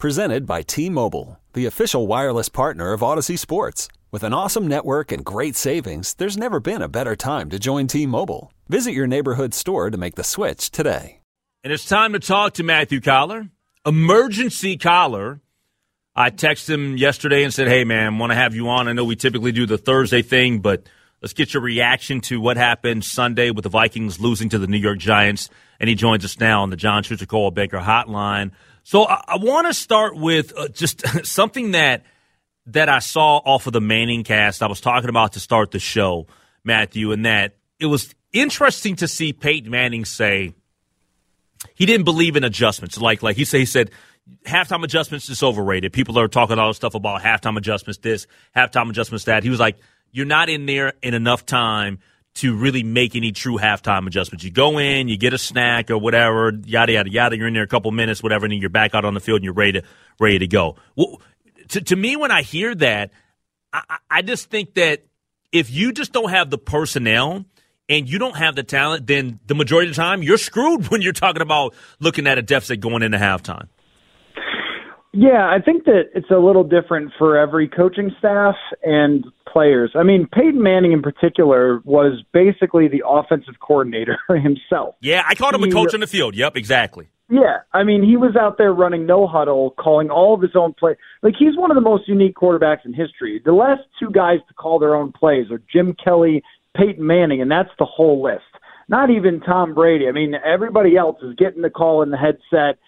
Presented by T-Mobile, the official wireless partner of Audacy Sports. With an awesome network and great savings, there's never been a better time to join T-Mobile. Visit your neighborhood store to make the switch today. And it's time to talk to Matthew Coller, emergency caller. I texted him yesterday and said, "Hey man, want to have you on. I know we typically do the Thursday thing, but let's get your reaction to what happened Sunday with the Vikings losing to the New York Giants." And he joins us now on the John Schuster Coldwell Banker Hotline. So I, I want to start with uh, just something that that I saw off of the Manning cast. I was talking about to start the show, Matthew, and that it was interesting to see Peyton Manning say he didn't believe in adjustments. Like like he said, he said halftime adjustments is overrated. People are talking all this stuff about halftime adjustments, this halftime adjustments, that. He was like, you're not in there in enough time to really make any true halftime adjustments. You go in, you get a snack or whatever, yada yada yada. You're in there a couple minutes, whatever, and then you're back out on the field and you're ready to ready to go. Well, to, to me, when I hear that, I, I just think that if you just don't have the personnel and you don't have the talent, then the majority of the time you're screwed when you're talking about looking at a deficit going into halftime. Yeah, I think that it's a little different for every coaching staff and players. I mean, Peyton Manning in particular was basically the offensive coordinator himself. Yeah, I called him he, a coach in the field. Yep, exactly. Yeah, I mean, he was out there running no huddle, calling all of his own plays. Like he's one of the most unique quarterbacks in history. The last two guys to call their own plays are Jim Kelly, Peyton Manning, and that's the whole list. Not even Tom Brady. I mean, everybody else is getting the call in the headset,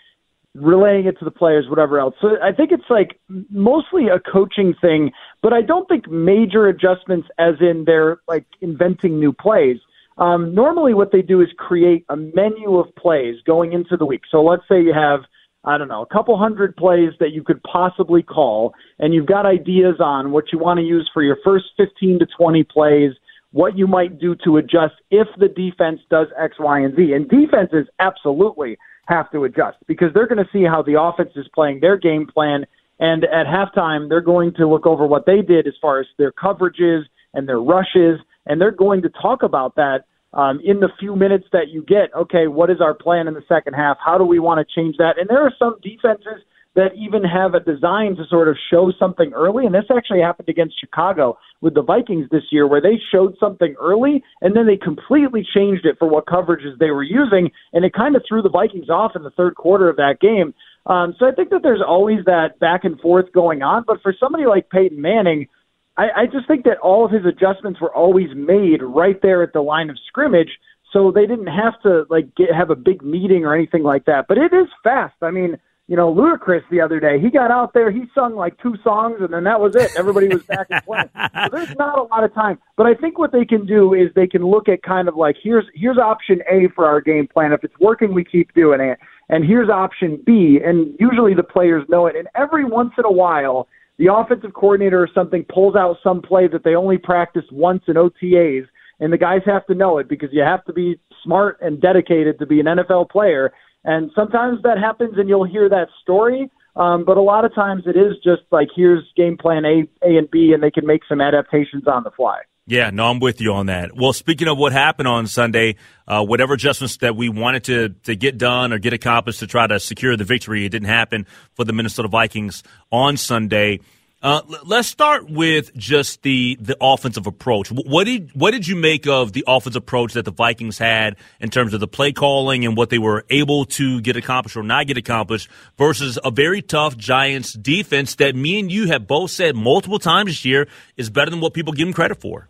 relaying it to the players, whatever else. So I think it's like mostly a coaching thing, but I don't think major adjustments as in they're like inventing new plays. Um, normally, what they do is create a menu of plays going into the week. So let's say you have, I don't know, a couple hundred plays that you could possibly call, and you've got ideas on what you want to use for your first 15 to 20 plays, what you might do to adjust if the defense does X, Y, and Z. And defenses absolutely have to adjust because they're going to see how the offense is playing their game plan. And at halftime, they're going to look over what they did as far as their coverages and their rushes and they're going to talk about that um, in the few minutes that you get. Okay, what is our plan in the second half? How do we want to change that? And there are some defenses that even have a design to sort of show something early. And this actually happened against Chicago with the Vikings this year, where they showed something early and then they completely changed it for what coverages they were using. And it kind of threw the Vikings off in the third quarter of that game. Um, so I think that there's always that back and forth going on. But for somebody like Peyton Manning, I, I just think that all of his adjustments were always made right there at the line of scrimmage, so they didn't have to like get, have a big meeting or anything like that. But it is fast. I mean, you know, Ludacris the other day, he got out there, he sung like two songs, and then that was it. Everybody was back and playing. So there's not a lot of time. But I think what they can do is they can look at kind of like here's here's option A for our game plan. If it's working, we keep doing it. And here's option B. And usually the players know it. And every once in a while, the offensive coordinator or something pulls out some play that they only practiced once in OTAs, and the guys have to know it because you have to be smart and dedicated to be an NFL player. And sometimes that happens, and you'll hear that story. Um, but a lot of times it is just like here's game plan A, A, and B, and they can make some adaptations on the fly. Yeah, no, I'm with you on that. Well, speaking of what happened on Sunday, uh, whatever adjustments that we wanted to, to get done or get accomplished to try to secure the victory, it didn't happen for the Minnesota Vikings on Sunday. Uh, let's start with just the the offensive approach. What did what did you make of the offensive approach that the Vikings had in terms of the play calling and what they were able to get accomplished or not get accomplished versus a very tough Giants defense that me and you have both said multiple times this year is better than what people give them credit for.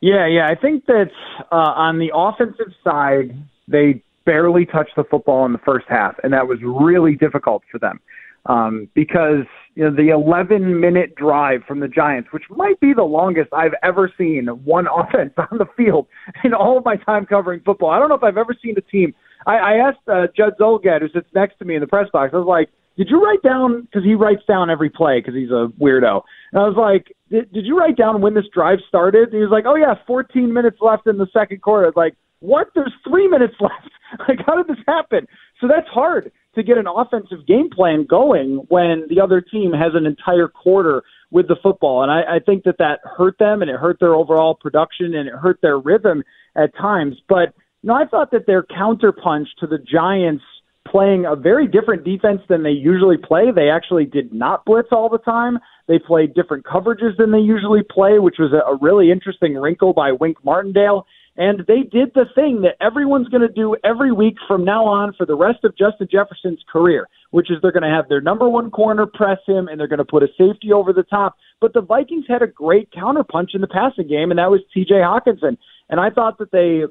Yeah, yeah. I think that uh, on the offensive side, they barely touched the football in the first half, and that was really difficult for them um, because you know the 11 minute drive from the Giants, which might be the longest I've ever seen one offense on the field in all of my time covering football. I don't know if I've ever seen a team. I, I asked uh, Judd Zulgad, who sits next to me in the press box. I was like, did you write down because he writes down every play because he's a weirdo. And I was like, did, did you write down when this drive started? And he was like, oh yeah, 14 minutes left in the second quarter. I was like, what? There's three minutes left. like, how did this happen? So that's hard to get an offensive game plan going when the other team has an entire quarter with the football. And I, I think that that hurt them and it hurt their overall production and it hurt their rhythm at times. But you know, I thought that their counterpunch to the Giants playing a very different defense than they usually play. They actually did not blitz all the time. They played different coverages than they usually play, which was a, a really interesting wrinkle by Wink Martindale. And they did the thing that everyone's going to do every week from now on for the rest of Justin Jefferson's career, which is they're going to have their number one corner press him and they're going to put a safety over the top. But the Vikings had a great counterpunch in the passing game, and that was TJ Hockenson. And I thought that they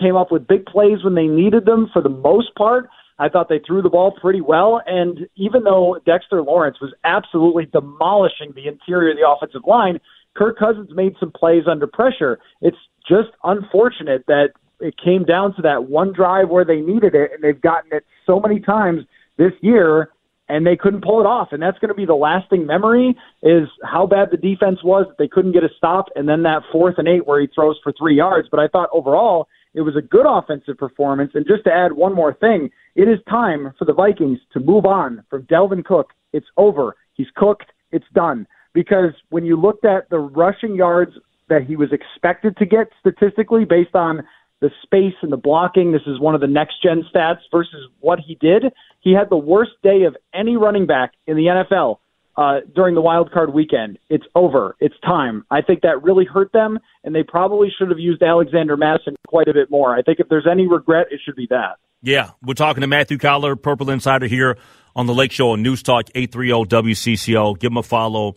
came up with big plays when they needed them for the most part. I thought they threw the ball pretty well. And even though Dexter Lawrence was absolutely demolishing the interior of the offensive line, Kirk Cousins made some plays under pressure. It's just unfortunate that it came down to that one drive where they needed it, and they've gotten it so many times this year, and they couldn't pull it off. And that's going to be the lasting memory is how bad the defense was that they couldn't get a stop, and then that fourth and eight where he throws for three yards. But I thought overall it was a good offensive performance. And just to add one more thing, it is time for the Vikings to move on from Dalvin Cook. It's over. He's cooked. It's done. Because when you looked at the rushing yards that he was expected to get statistically based on the space and the blocking. This is one of the next gen stats versus what he did. He had the worst day of any running back in the NFL uh, during the wild card weekend. It's over. It's time. I think that really hurt them, and they probably should have used Alexander Mattison quite a bit more. I think if there's any regret, it should be that. Yeah, we're talking to Matthew Coller, Purple Insider here on the Lake Show on News Talk 830 WCCO. Give him a follow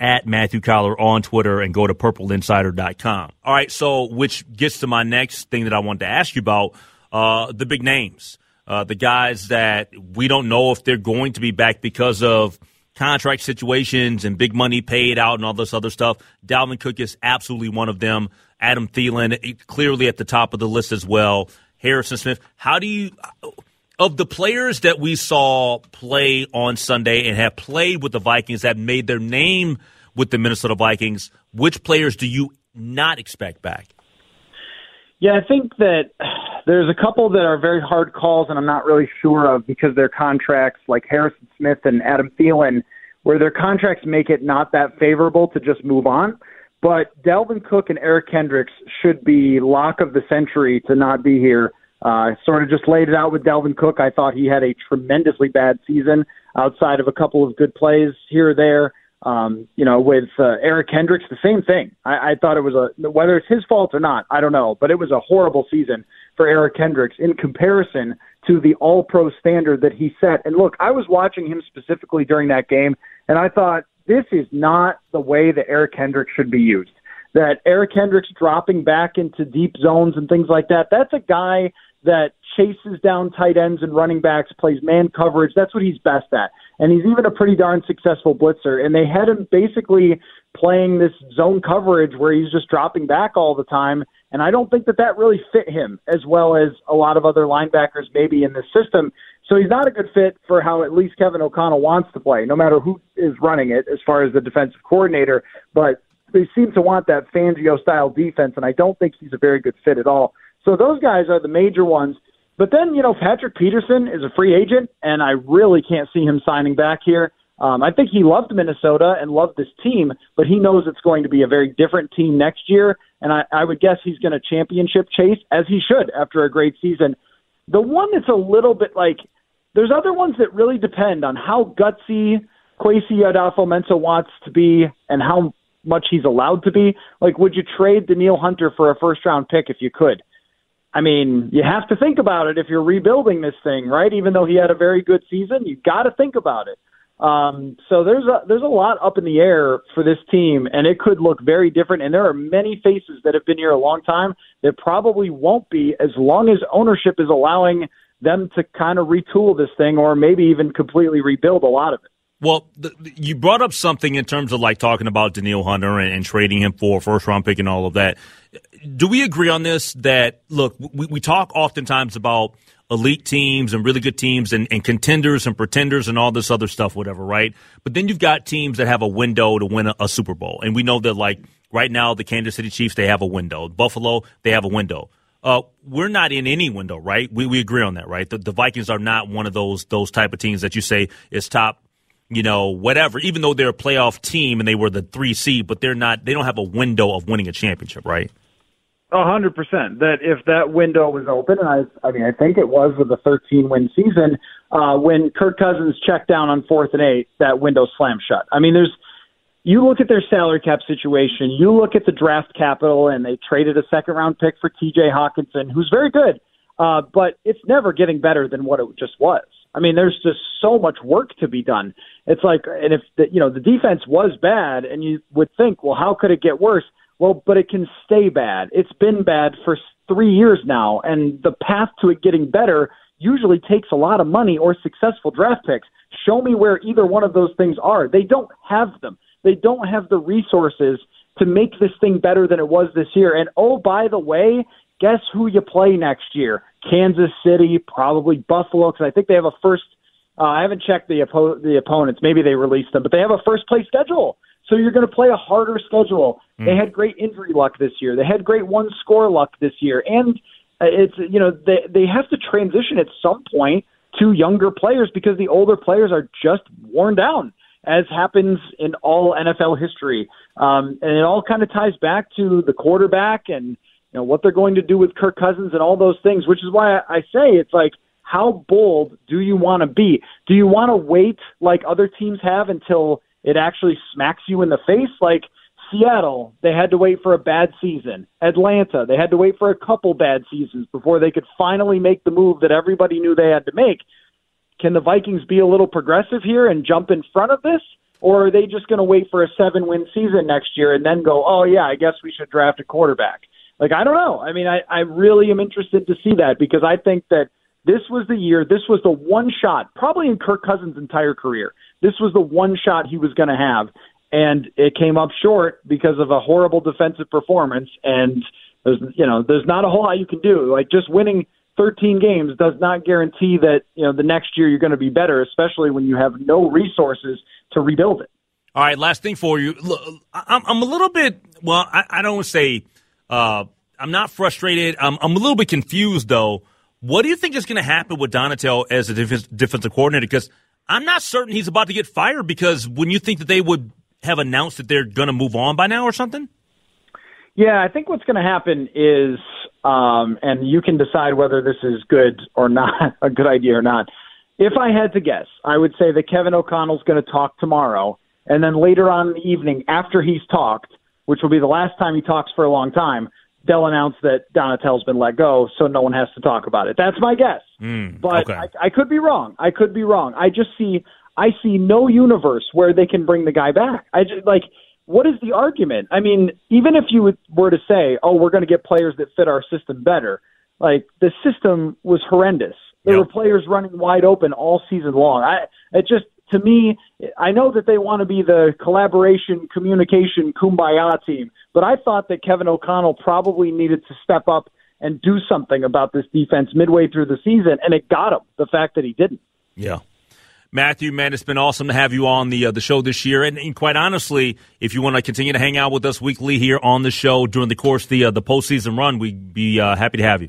at Matthew Coller on Twitter and go to purpleinsider.com. All right, so which gets to my next thing that I wanted to ask you about uh, the big names, uh, the guys that we don't know if they're going to be back because of contract situations and big money paid out and all this other stuff. Dalvin Cook is absolutely one of them. Adam Thielen, clearly at the top of the list as well. Harrison Smith. How do you of the players that we saw play on Sunday and have played with the Vikings, have made their name with the Minnesota Vikings, which players do you not expect back? Yeah, I think that there's a couple that are very hard calls, and I'm not really sure of because their contracts, like Harrison Smith and Adam Thielen, where their contracts make it not that favorable to just move on. But Dalvin Cook and Eric Kendricks should be lock of the century to not be here uh, sort of just laid it out with Dalvin Cook. I thought he had a tremendously bad season outside of a couple of good plays here or there. Um, you know, with uh, Eric Kendricks, the same thing. I, I thought it was a whether it's his fault or not, I don't know, but it was a horrible season for Eric Kendricks in comparison to the All Pro standard that he set. And look, I was watching him specifically during that game, and I thought this is not the way that Eric Kendricks should be used. That Eric Kendricks dropping back into deep zones and things like that. That's a guy that chases down tight ends and running backs, plays man coverage. That's what he's best at. And he's even a pretty darn successful blitzer. And they had him basically playing this zone coverage where he's just dropping back all the time. And I don't think that that really fit him as well as a lot of other linebackers maybe in this system. So he's not a good fit for how at least Kevin O'Connell wants to play, no matter who is running it as far as the defensive coordinator. But they seem to want that Fangio style defense, and I don't think he's a very good fit at all so those guys are the major ones. But then, you know, Patrick Peterson is a free agent, and I really can't see him signing back here. Um, I think he loved Minnesota and loved this team, but he knows it's going to be a very different team next year. And I, I would guess he's going to championship chase, as he should after a great season. The one that's a little bit like there's other ones that really depend on how gutsy Kwesi Adofo-Mensah wants to be and how much he's allowed to be. Like, would you trade Danielle Hunter for a first round pick if you could? I mean, you have to think about it if you're rebuilding this thing, right? Even though he had a very good season, you got to think about it. Um, so there's a there's a lot up in the air for this team, and it could look very different. And there are many faces that have been here a long time that probably won't be as long as ownership is allowing them to kind of retool this thing, or maybe even completely rebuild a lot of it. Well, the, you brought up something in terms of like talking about Danielle Hunter and, and, trading him for a first round pick and all of that. Do we agree on this? That look, we, we talk oftentimes about elite teams and really good teams and, and, contenders and pretenders and all this other stuff, whatever, right? But then you've got teams that have a window to win a, a Super Bowl, and we know that like right now the Kansas City Chiefs they have a window, Buffalo they have a window. Uh, we're not in any window, right? We, we agree on that, right? The, the Vikings are not one of those those type of teams that you say is top you know, whatever, even though they're a playoff team and they were the three seed, but they're not, they don't have a window of winning a championship, right? A hundred percent. That if that window was open, and I, I mean, I think it was with a 13 win season, uh, when Kirk Cousins checked down on fourth and eight, that window slammed shut. I mean, there's, you look at their salary cap situation, you look at the draft capital, and they traded a second round pick for TJ Hockenson, who's very good, uh, but it's never getting better than what it just was. I mean, there's just so much work to be done. It's like, and if the, you know the defense was bad, and you would think, well, how could it get worse? Well, but it can stay bad. It's been bad for three years now, and the path to it getting better usually takes a lot of money or successful draft picks. Show me where either one of those things are. They don't have them. They don't have the resources to make this thing better than it was this year. And oh, by the way, guess who you play next year? Kansas City, probably Buffalo, because I think they have a first. Uh, I haven't checked the oppo- the opponents. Maybe they released them, but they have a first place schedule. So you're going to play a harder schedule. Mm. They had great injury luck this year. They had great one score luck this year, and uh, it's you know they they have to transition at some point to younger players because the older players are just worn down, as happens in all NFL history. Um, and it all kind of ties back to the quarterback and you know what they're going to do with Kirk Cousins and all those things, which is why I say it's like how bold do you want to be? Do you want to wait like other teams have until it actually smacks you in the face? Like Seattle, they had to wait for a bad season. Atlanta, they had to wait for a couple bad seasons before they could finally make the move that everybody knew they had to make. Can the Vikings be a little progressive here and jump in front of this? Or are they just going to wait for a seven win season next year and then go, oh, yeah, I guess we should draft a quarterback? Like, I don't know. I mean, I, I really am interested to see that because I think that this was the year, this was the one shot, probably in Kirk Cousins' entire career. This was the one shot he was going to have. And it came up short because of a horrible defensive performance. And there's, you know, there's not a whole lot you can do. Like, just winning 13 games does not guarantee that, you know, the next year you're going to be better, especially when you have no resources to rebuild it. All right, last thing for you. I'm, a little bit, well, I, I don't say uh, I'm not frustrated. I'm, I'm a little bit confused, though. What do you think is going to happen with Donatell as a defense, defensive coordinator? Because I'm not certain he's about to get fired because when you think that they would have announced that they're going to move on by now or something? Yeah, I think what's going to happen is, um, and you can decide whether this is good or not, a good idea or not. If I had to guess, I would say that Kevin O'Connell's going to talk tomorrow, and then later on in the evening, after he's talked, which will be the last time he talks for a long time, they'll announce that Donatell's been let go, so no one has to talk about it. That's my guess. Mm, but okay. I, I could be wrong. I could be wrong. I just see I see no universe where they can bring the guy back. I just like what is the argument? I mean, even if you were to say, "Oh, we're going to get players that fit our system better," like the system was horrendous. There yep. were players running wide open all season long. I it just to me, I know that they want to be the collaboration, communication, kumbaya team, but I thought that Kevin O'Connell probably needed to step up and do something about this defense midway through the season, and it got him. The fact that he didn't. Yeah. Matthew, man, it's been awesome to have you on the uh, the show this year, and, and, quite honestly, if you want to continue to hang out with us weekly here on the show during the course of the uh, the postseason run, we'd be uh, happy to have you.